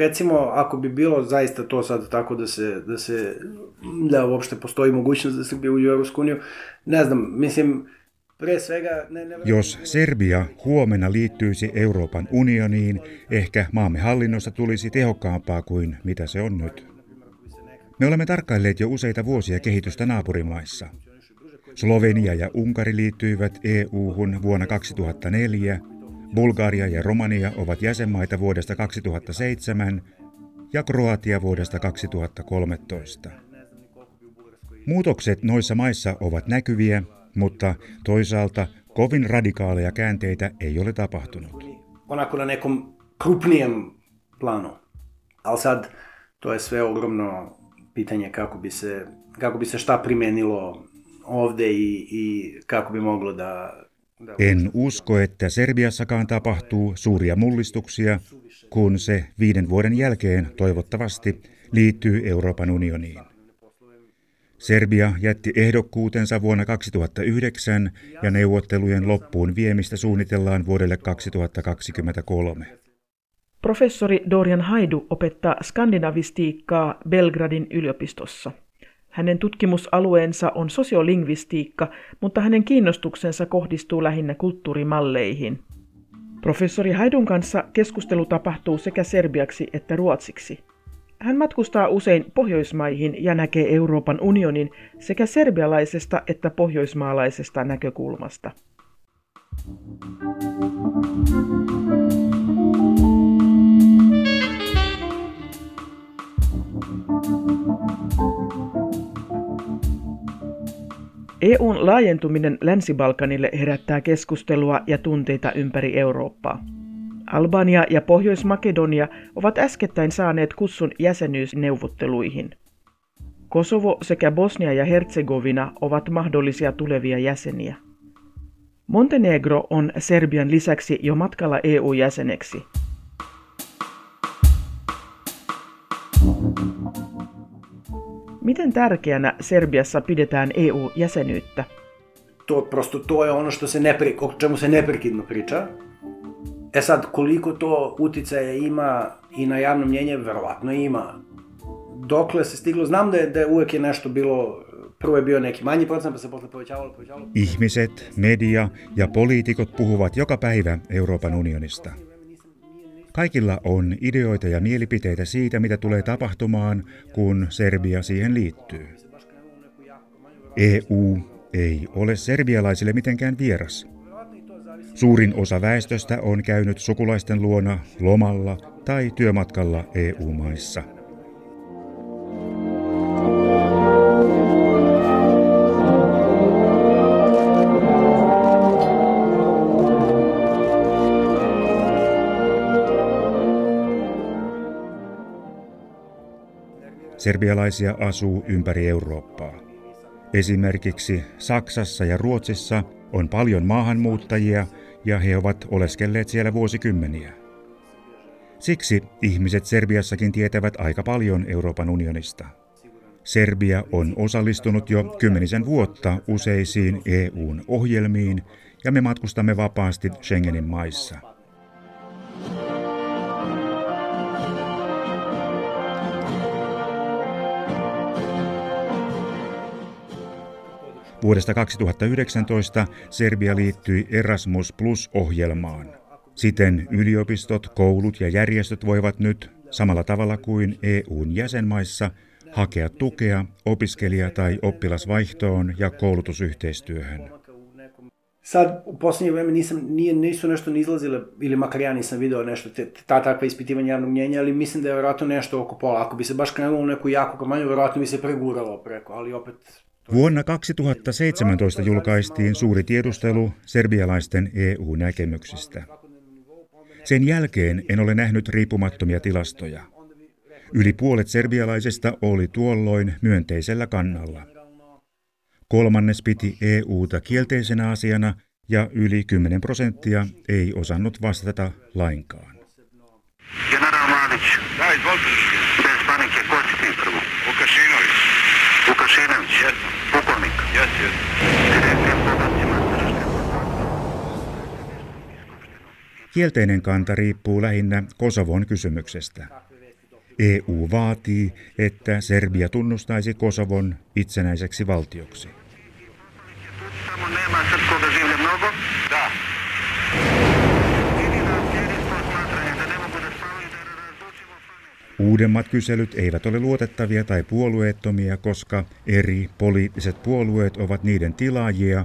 recimo, ako bi bilo zaista to sad tako da se, da se, da uopšte postoji mogućnost da Srbija uđe u Europsku uniju, ne znam, mislim, pre svega... Ne, ne... Jos Serbia huomenna liittyisi Euroopan unioniin, ehkä maamme hallinnosta tulisi tehokkaampaa kuin mitä se on nyt. Me olemme tarkkailleet jo useita vuosia kehitystä naapurimaissa. Slovenia ja Unkari liittyivät EU-hun vuonna 2004, Bulgaria ja Romania ovat jäsenmaita vuodesta 2007 ja Kroatia vuodesta 2013. Muutokset noissa maissa ovat näkyviä, mutta toisaalta kovin radikaaleja käänteitä ei ole tapahtunut. Onako na nekom sad to je sve ogromno pitanje kako bi se, kako bi se šta primenilo ovde i, i kako bi moglo da, en usko, että Serbiassakaan tapahtuu suuria mullistuksia, kun se viiden vuoden jälkeen toivottavasti liittyy Euroopan unioniin. Serbia jätti ehdokkuutensa vuonna 2009 ja neuvottelujen loppuun viemistä suunnitellaan vuodelle 2023. Professori Dorian Haidu opettaa skandinavistiikkaa Belgradin yliopistossa. Hänen tutkimusalueensa on sosiolingvistiikka, mutta hänen kiinnostuksensa kohdistuu lähinnä kulttuurimalleihin. Professori Haidun kanssa keskustelu tapahtuu sekä serbiaksi että ruotsiksi. Hän matkustaa usein Pohjoismaihin ja näkee Euroopan unionin sekä serbialaisesta että pohjoismaalaisesta näkökulmasta. EUn laajentuminen Länsi-Balkanille herättää keskustelua ja tunteita ympäri Eurooppaa. Albania ja Pohjois-Makedonia ovat äskettäin saaneet kutsun jäsenyysneuvotteluihin. Kosovo sekä Bosnia ja Herzegovina ovat mahdollisia tulevia jäseniä. Montenegro on Serbian lisäksi jo matkalla EU-jäseneksi. Miten tärkeänä Serbiassa pidetään EU-jäsenyyttä? To, prosto to je ono što se ne, o čemu se neprekidno priča. E sad, koliko to uticaja ima i na javno mnjenje, verovatno ima. Dokle se stiglo, znam da je, da je uvek je nešto bilo Prvo je bio neki manji procent, pa se posle povećavalo, povećavalo. Ihmiset, media ja poliitikot puhuvat joka päivä Euroopan unionista. Kaikilla on ideoita ja mielipiteitä siitä, mitä tulee tapahtumaan, kun Serbia siihen liittyy. EU ei ole serbialaisille mitenkään vieras. Suurin osa väestöstä on käynyt sukulaisten luona lomalla tai työmatkalla EU-maissa. Serbialaisia asuu ympäri Eurooppaa. Esimerkiksi Saksassa ja Ruotsissa on paljon maahanmuuttajia ja he ovat oleskelleet siellä vuosikymmeniä. Siksi ihmiset Serbiassakin tietävät aika paljon Euroopan unionista. Serbia on osallistunut jo kymmenisen vuotta useisiin EUn ohjelmiin ja me matkustamme vapaasti Schengenin maissa – Vuodesta 2019 Serbia liittyi Erasmus Plus-ohjelmaan. Siten yliopistot, koulut ja järjestöt voivat nyt, samalla tavalla kuin EUn jäsenmaissa, hakea tukea opiskelija- tai oppilasvaihtoon ja koulutusyhteistyöhön. Sad, u posljednje vreme nisam, nije, nisu nešto ni izlazile, ili makar ja nisam video nešto, te, ta takva ispitivanja javnog mnjenja, ali mislim da je verovatno nešto oko pola. Ako bi se baš krenulo u neku jaku kampanju, verovatno bi se preguralo preko, ali opet Vuonna 2017 julkaistiin suuri tiedustelu serbialaisten EU-näkemyksistä. Sen jälkeen en ole nähnyt riippumattomia tilastoja. Yli puolet serbialaisista oli tuolloin myönteisellä kannalla. Kolmannes piti EUta kielteisenä asiana ja yli 10 prosenttia ei osannut vastata lainkaan. General Mladić, da, izvolite. Bez panike, ko ti prvo? Vukašinović. Yes. полковник. Yes, yes. Kielteinen kanta riippuu lähinnä Kosovon kysymyksestä. EU vaatii, että Serbia tunnustaisi Kosovon itsenäiseksi valtioksi. Uudemmat kyselyt eivät ole luotettavia tai puolueettomia, koska eri poliittiset puolueet ovat niiden tilaajia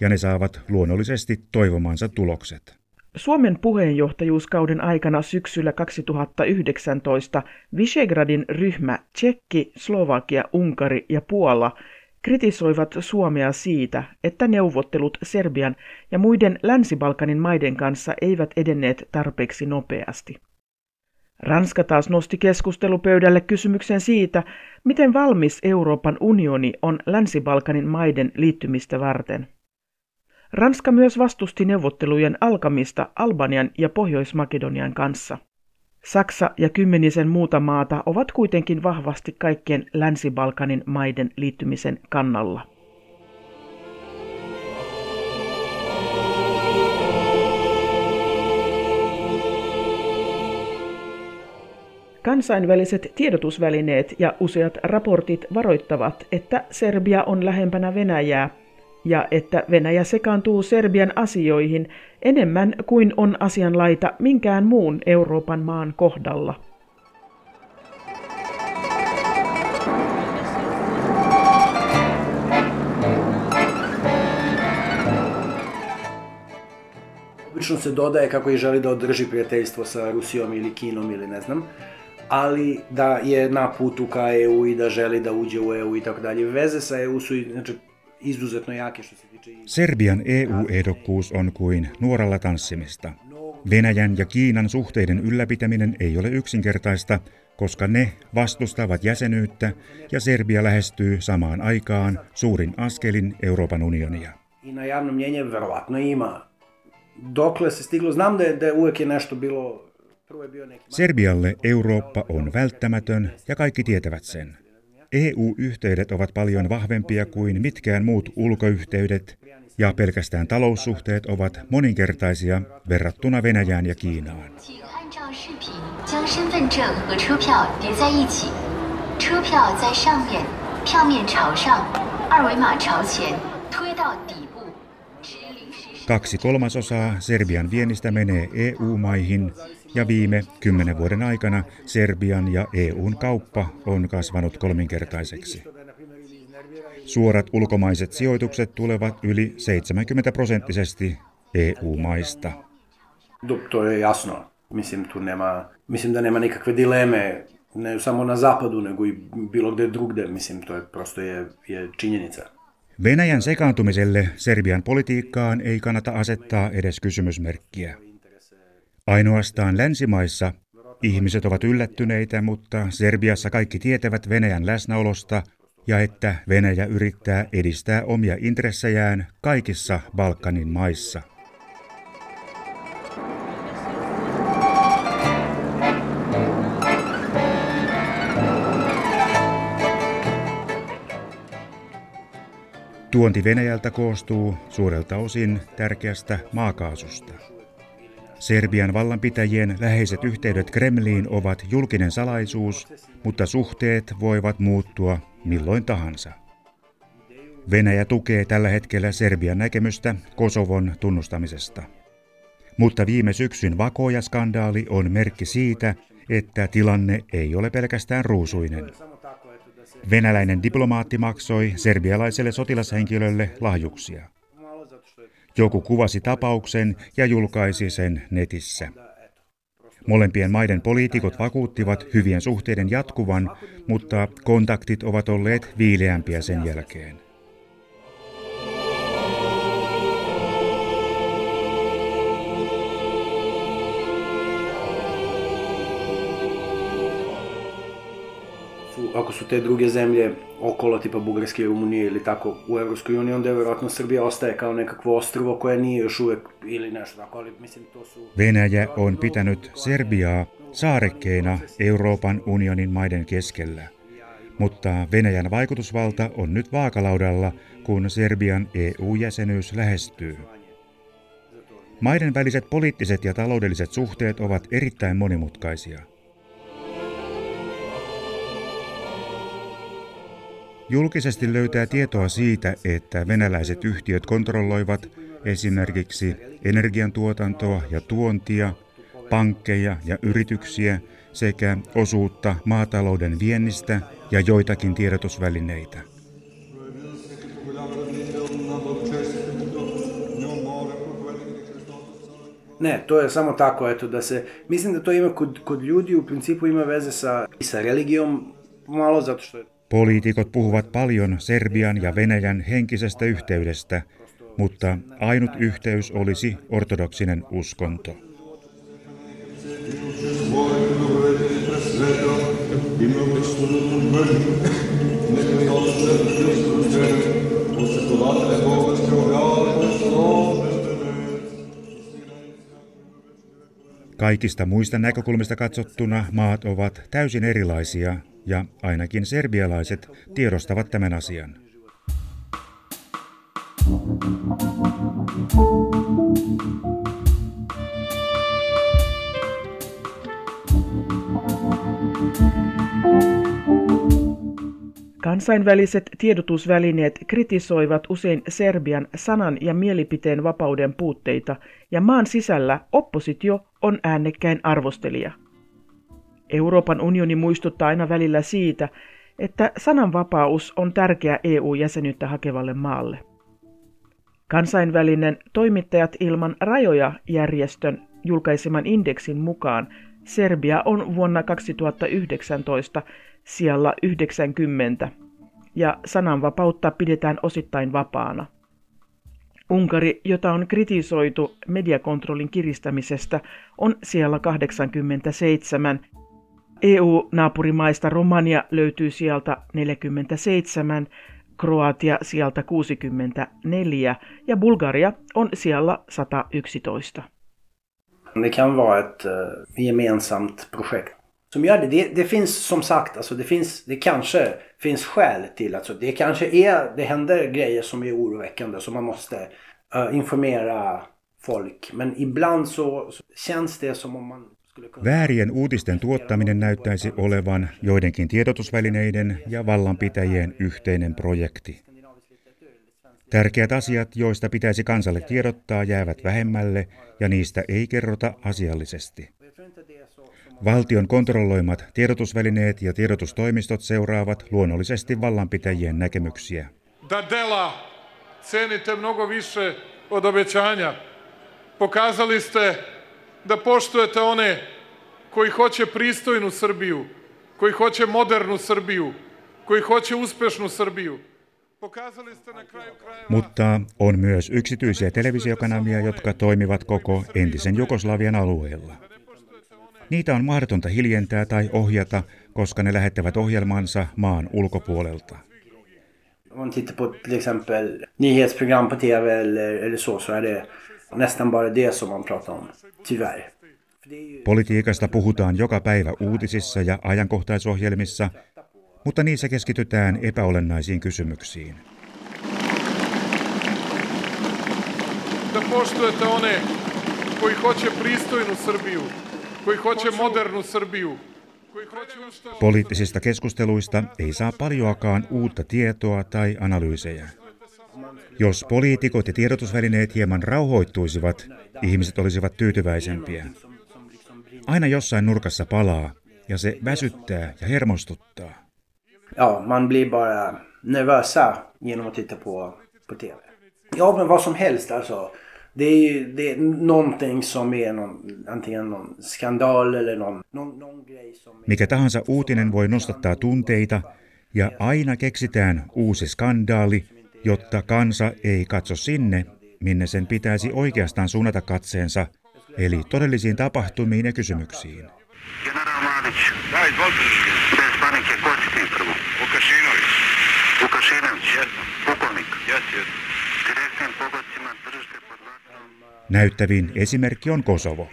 ja ne saavat luonnollisesti toivomansa tulokset. Suomen puheenjohtajuuskauden aikana syksyllä 2019 Visegradin ryhmä Tsekki, Slovakia, Unkari ja Puola kritisoivat Suomea siitä, että neuvottelut Serbian ja muiden Länsi-Balkanin maiden kanssa eivät edenneet tarpeeksi nopeasti. Ranska taas nosti keskustelupöydälle kysymyksen siitä, miten valmis Euroopan unioni on Länsi-Balkanin maiden liittymistä varten. Ranska myös vastusti neuvottelujen alkamista Albanian ja Pohjois-Makedonian kanssa. Saksa ja kymmenisen muuta maata ovat kuitenkin vahvasti kaikkien Länsi-Balkanin maiden liittymisen kannalla. Kansainväliset tiedotusvälineet ja useat raportit varoittavat, että Serbia on lähempänä Venäjää ja että Venäjä sekaantuu Serbian asioihin enemmän kuin on asianlaita minkään muun Euroopan maan kohdalla. Obično se dodaje kako i želi da održi prijateljstvo sa Rusijom ili Kinom ili ne znam, ali da je na putu ka EU i da želi da uđe u EU i tako dalje. Veze sa EU su znači, izuzetno jake što se tiče... Serbian EU-ehdokkuus on kuin nuoralla tanssimista. Venäjän ja Kiinan suhteiden ylläpitäminen ei ole yksinkertaista, koska ne vastustavat jäsenyyttä ja Serbia lähestyy samaan aikaan suurin askelin Euroopan unionia. I na javno mnjenje verovatno ima. Dokle se stiglo, znam da je, da je uvek je nešto bilo Serbialle Eurooppa on välttämätön ja kaikki tietävät sen. EU-yhteydet ovat paljon vahvempia kuin mitkään muut ulkoyhteydet ja pelkästään taloussuhteet ovat moninkertaisia verrattuna Venäjään ja Kiinaan. Kaksi kolmasosaa Serbian viennistä menee EU-maihin ja viime kymmenen vuoden aikana Serbian ja EUn kauppa on kasvanut kolminkertaiseksi. Suorat ulkomaiset sijoitukset tulevat yli 70 prosenttisesti EU-maista. To je jasno. Mislim, tu nema, mislim da nema nikakve dileme, ne samo na zapadu, nego i bilo gde drugde. Mislim, to je prosto je, je činjenica. Venäjän sekaantumiselle Serbian politiikkaan ei kannata asettaa edes kysymysmerkkiä. Ainoastaan länsimaissa ihmiset ovat yllättyneitä, mutta Serbiassa kaikki tietävät Venäjän läsnäolosta ja että Venäjä yrittää edistää omia intressejään kaikissa Balkanin maissa. Tuonti Venäjältä koostuu suurelta osin tärkeästä maakaasusta. Serbian vallanpitäjien läheiset yhteydet Kremliin ovat julkinen salaisuus, mutta suhteet voivat muuttua milloin tahansa. Venäjä tukee tällä hetkellä Serbian näkemystä Kosovon tunnustamisesta. Mutta viime syksyn vakoja-skandaali on merkki siitä, että tilanne ei ole pelkästään ruusuinen. Venäläinen diplomaatti maksoi serbialaiselle sotilashenkilölle lahjuksia. Joku kuvasi tapauksen ja julkaisi sen netissä. Molempien maiden poliitikot vakuuttivat hyvien suhteiden jatkuvan, mutta kontaktit ovat olleet viileämpiä sen jälkeen. Ako su te druge zemlje okolo, tipa Bugarske i Rumunije ili tako u Evropskoj uniji, onda je verovatno Srbija ostaje kao nekakvo ostrvo koje nije još uvek ili nešto tako, ali mislim to su... Venäjä on pitänyt Serbiaa saarekkeena Euroopan unionin maiden keskellä. Mutta Venäjän vaikutusvalta on nyt vaakalaudalla, kun Serbian EU-jäsenyys lähestyy. Maiden väliset poliittiset ja taloudelliset suhteet ovat erittäin monimutkaisia. Julkisesti löytää tietoa siitä, että venäläiset yhtiöt kontrolloivat esimerkiksi energiantuotantoa ja tuontia, pankkeja ja yrityksiä sekä osuutta maatalouden viennistä ja joitakin tiedotusvälineitä. Ne, to je samo tako, eto, da se, mislim da to ima kod, kod ljudi u principu ima veze sa, sa religijom, malo zato što je... Poliitikot puhuvat paljon Serbian ja Venäjän henkisestä yhteydestä, mutta ainut yhteys olisi ortodoksinen uskonto. Kaikista muista näkökulmista katsottuna maat ovat täysin erilaisia ja ainakin serbialaiset tiedostavat tämän asian. Kansainväliset tiedotusvälineet kritisoivat usein Serbian sanan ja mielipiteen vapauden puutteita, ja maan sisällä oppositio on äänekkäin arvostelija. Euroopan unioni muistuttaa aina välillä siitä, että sananvapaus on tärkeä EU-jäsenyyttä hakevalle maalle. Kansainvälinen Toimittajat ilman rajoja järjestön julkaiseman indeksin mukaan Serbia on vuonna 2019 sijalla 90 ja sananvapautta pidetään osittain vapaana. Unkari, jota on kritisoitu mediakontrollin kiristämisestä, on siellä 87. EU-naapurimaista Romania löytyy sieltä 47, Kroatia sieltä 64 ja Bulgaria on siellä 111. Det kan vara ett uh, gemensamt projekt som gör det. det. Det finns som sagt, alltså det, finns, det kanske finns skäl till att det kanske är, det händer grejer som är oroväckande som man måste uh, informera folk. Men ibland så, så känns det som om man Väärien uutisten tuottaminen näyttäisi olevan joidenkin tiedotusvälineiden ja vallanpitäjien yhteinen projekti. Tärkeät asiat, joista pitäisi kansalle tiedottaa, jäävät vähemmälle ja niistä ei kerrota asiallisesti. Valtion kontrolloimat tiedotusvälineet ja tiedotustoimistot seuraavat luonnollisesti vallanpitäjien näkemyksiä. Da dela cenite mnogo više od obećanja. Pokazali ste da poštujete one koji hoće pristojnu Srbiju, koji hoće modernu Srbiju, koji hoće uspešnu Srbiju. Mutta on myös yksityisiä televisiokanavia, jotka toimivat koko entisen Jugoslavian alueella. Niitä on mahdotonta hiljentää tai ohjata, koska ne lähettävät ohjelmansa maan ulkopuolelta. Om man tittar på till exempel nyhetsprogram på TV eller, eller så, så är det nästan bara det som man pratar om, tyvärr. Politiikasta puhutaan joka päivä uutisissa ja ajankohtaisohjelmissa, mutta niissä keskitytään epäolennaisiin kysymyksiin. Da poštujete one koji hoće pristojnu Srbiju, koji hoće modernu Srbiju, Poliittisista keskusteluista ei saa paljoakaan uutta tietoa tai analyysejä. Jos poliitikot ja tiedotusvälineet hieman rauhoittuisivat, ihmiset olisivat tyytyväisempiä. Aina jossain nurkassa palaa, ja se väsyttää ja hermostuttaa. Ja, man blir bara nervösa genom att titta på, på TV. Ja, men vad som helst alltså. Det är ju det är någonting som är någon, antingen någon skandal eller någon, någon, någon grej som... Mikä tahansa uutinen voi nostattaa tunteita ja aina keksitään uusi skandaali, jotta kansa ei katso sinne, minne sen pitäisi oikeastaan suunnata katseensa, eli todellisiin tapahtumiin ja kysymyksiin. Näyttävin esimerkki on Kosovo.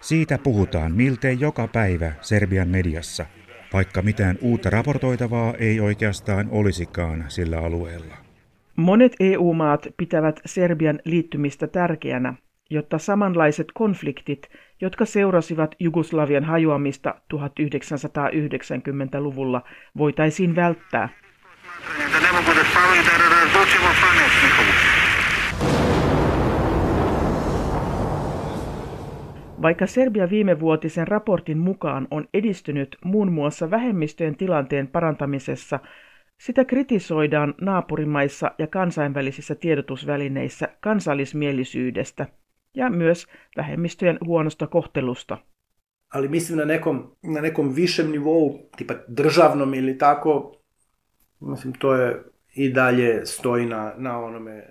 Siitä puhutaan miltei joka päivä Serbian mediassa, vaikka mitään uutta raportoitavaa ei oikeastaan olisikaan sillä alueella. Monet EU-maat pitävät Serbian liittymistä tärkeänä, jotta samanlaiset konfliktit, jotka seurasivat Jugoslavian hajoamista 1990-luvulla, voitaisiin välttää. Vaikka Serbia viimevuotisen raportin mukaan on edistynyt muun muassa vähemmistöjen tilanteen parantamisessa, sitä kritisoidaan naapurimaissa ja kansainvälisissä tiedotusvälineissä kansallismielisyydestä ja myös vähemmistöjen huonosta kohtelusta. Ali mislim na nekom, na nekom višem nivou, tipa državnom ili tako, mislim to je i dalje stoji na, na onome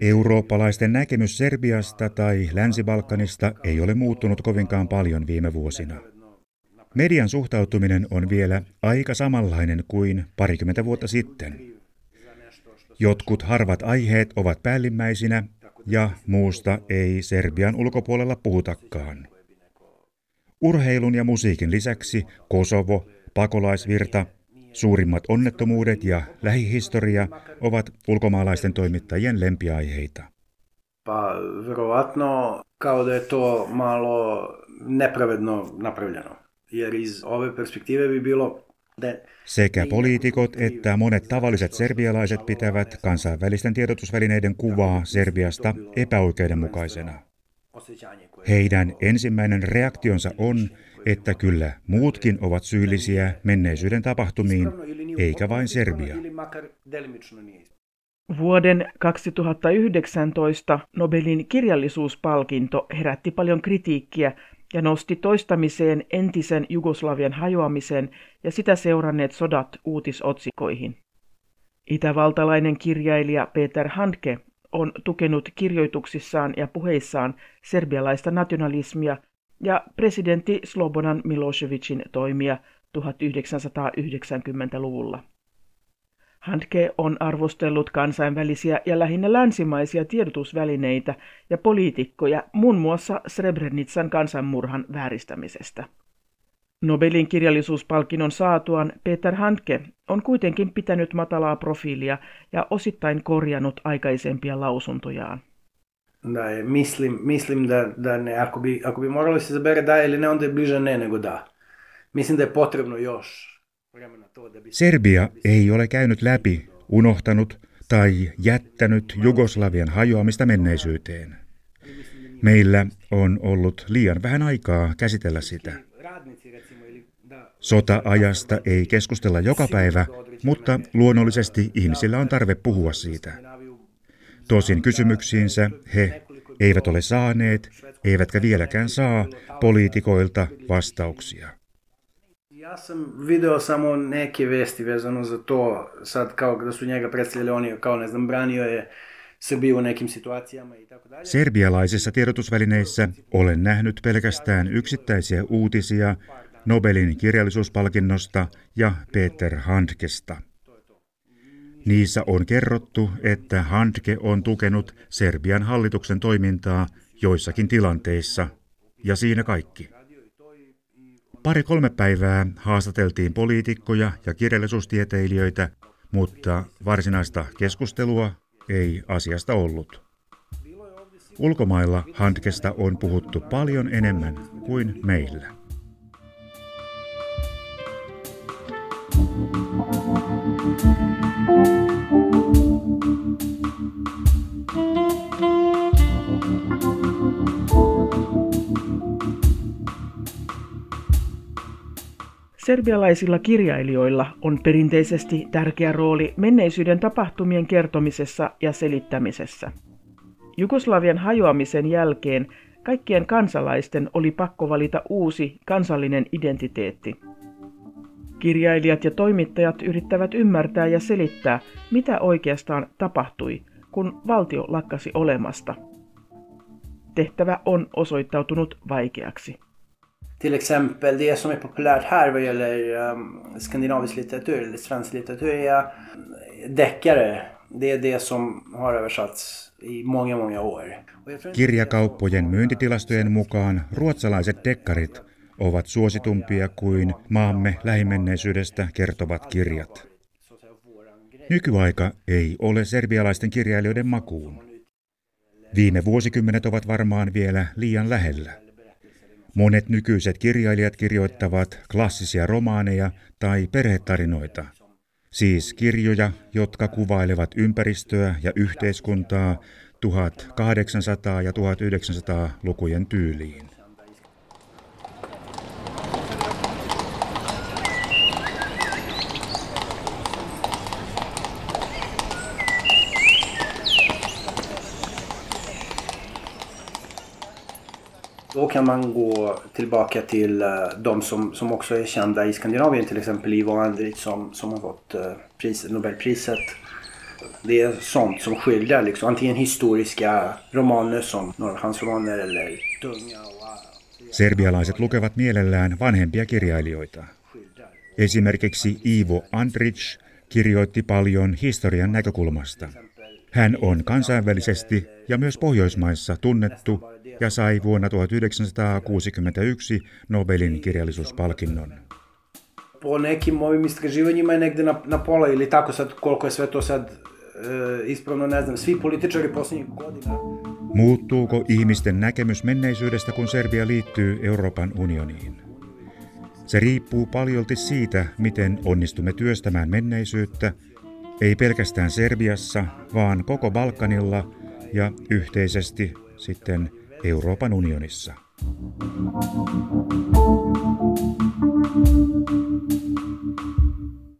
Eurooppalaisten näkemys Serbiasta tai Länsi-Balkanista ei ole muuttunut kovinkaan paljon viime vuosina. Median suhtautuminen on vielä aika samanlainen kuin parikymmentä vuotta sitten. Jotkut harvat aiheet ovat päällimmäisinä ja muusta ei Serbian ulkopuolella puhutakaan. Urheilun ja musiikin lisäksi Kosovo, pakolaisvirta, suurimmat onnettomuudet ja lähihistoria ovat ulkomaalaisten toimittajien lempiaiheita. Pa verovatno kao da je to malo nepravedno napravljeno jer iz ove perspektive bi bilo sekä poliitikot että monet tavalliset serbialaiset pitävät kansainvälisten tiedotusvälineiden kuvaa Serbiasta epäoikeudenmukaisena. Heidän ensimmäinen reaktionsa on, että kyllä muutkin ovat syyllisiä menneisyyden tapahtumiin, eikä vain Serbia. Vuoden 2019 Nobelin kirjallisuuspalkinto herätti paljon kritiikkiä ja nosti toistamiseen entisen Jugoslavian hajoamisen ja sitä seuranneet sodat uutisotsikoihin. Itävaltalainen kirjailija Peter Handke on tukenut kirjoituksissaan ja puheissaan serbialaista nationalismia ja presidentti Slobodan Milosevicin toimia 1990-luvulla. Handke on arvostellut kansainvälisiä ja lähinnä länsimaisia tiedotusvälineitä ja poliitikkoja muun muassa Srebrenitsan kansanmurhan vääristämisestä. Nobelin kirjallisuuspalkinnon saatuaan Peter Handke on kuitenkin pitänyt matalaa profiilia ja osittain korjannut aikaisempia lausuntojaan. Da je, mislim, mislim da, da ne, ako bi, ako bi se zabere da ili ne, onda je bliže ne nego da. Mislim da je potrebno još Serbia ei ole käynyt läpi, unohtanut tai jättänyt Jugoslavian hajoamista menneisyyteen. Meillä on ollut liian vähän aikaa käsitellä sitä. Sota-ajasta ei keskustella joka päivä, mutta luonnollisesti ihmisillä on tarve puhua siitä. Tosin kysymyksiinsä he eivät ole saaneet, eivätkä vieläkään saa poliitikoilta vastauksia. Ja sam video samo neke vesti vezano za to, sad kao da su njega predstavljali oni kao ne znam, branio je Srbiju nekim situacijama i tako dalje. Serbialaisissa tiedotusvälineissä olen nähnyt pelkästään yksittäisiä uutisia Nobelin kirjallisuuspalkinnosta ja Peter Handkesta. Niissä on kerrottu, että Handke on tukenut Serbian hallituksen toimintaa joissakin tilanteissa, ja siinä kaikki. Pari-kolme päivää haastateltiin poliitikkoja ja kirjallisuustieteilijöitä, mutta varsinaista keskustelua ei asiasta ollut. Ulkomailla Handkesta on puhuttu paljon enemmän kuin meillä. Serbialaisilla kirjailijoilla on perinteisesti tärkeä rooli menneisyyden tapahtumien kertomisessa ja selittämisessä. Jugoslavian hajoamisen jälkeen kaikkien kansalaisten oli pakko valita uusi kansallinen identiteetti. Kirjailijat ja toimittajat yrittävät ymmärtää ja selittää, mitä oikeastaan tapahtui, kun valtio lakkasi olemasta. Tehtävä on osoittautunut vaikeaksi. Till exempel det som är populärt här vad gäller um, skandinavisk litteratur eller svensk litteratur är deckare. Det är det som har översatts i många, många år. Kirjakauppojen myyntitilastojen mukaan ruotsalaiset dekkarit ovat suositumpia kuin maamme lähimenneisyydestä kertovat kirjat. Nykyaika ei ole serbialaisten kirjailijoiden makuun. Viime vuosikymmenet ovat varmaan vielä liian lähellä. Monet nykyiset kirjailijat kirjoittavat klassisia romaaneja tai perhetarinoita, siis kirjoja, jotka kuvailevat ympäristöä ja yhteiskuntaa 1800- ja 1900-lukujen tyyliin. Kan man gå tillbaka till eh, de som, som också är kända i Skandinavien, till exempel Ivo Andrić som, som har fått eh, pris, Nobelpriset. Det är sånt som skildrar liksom, antingen historiska romaner som några av hans romaner eller tunga Serbialaiset lukevat mielellään vanhempia kirjailijoita. Esimerkiksi Ivo Andrić kirjoitti paljon historian näkökulmasta. Hän on kansainvälisesti ja myös Pohjoismaissa tunnettu ja sai vuonna 1961 Nobelin kirjallisuuspalkinnon. Po nekim ovim istraživanjima je negde na, na pola ili tako sad koliko je sve to sad e, ispravno ne znam. Svi političari posljednjih godina... Muuttuuko ihmisten näkemys menneisyydestä, kun Serbia liittyy Euroopan unioniin? Se riippuu paljolti siitä, miten onnistumme työstämään menneisyyttä, ei pelkästään Serbiassa, vaan koko Balkanilla ja yhteisesti sitten Euroopan unionissa. Thank you.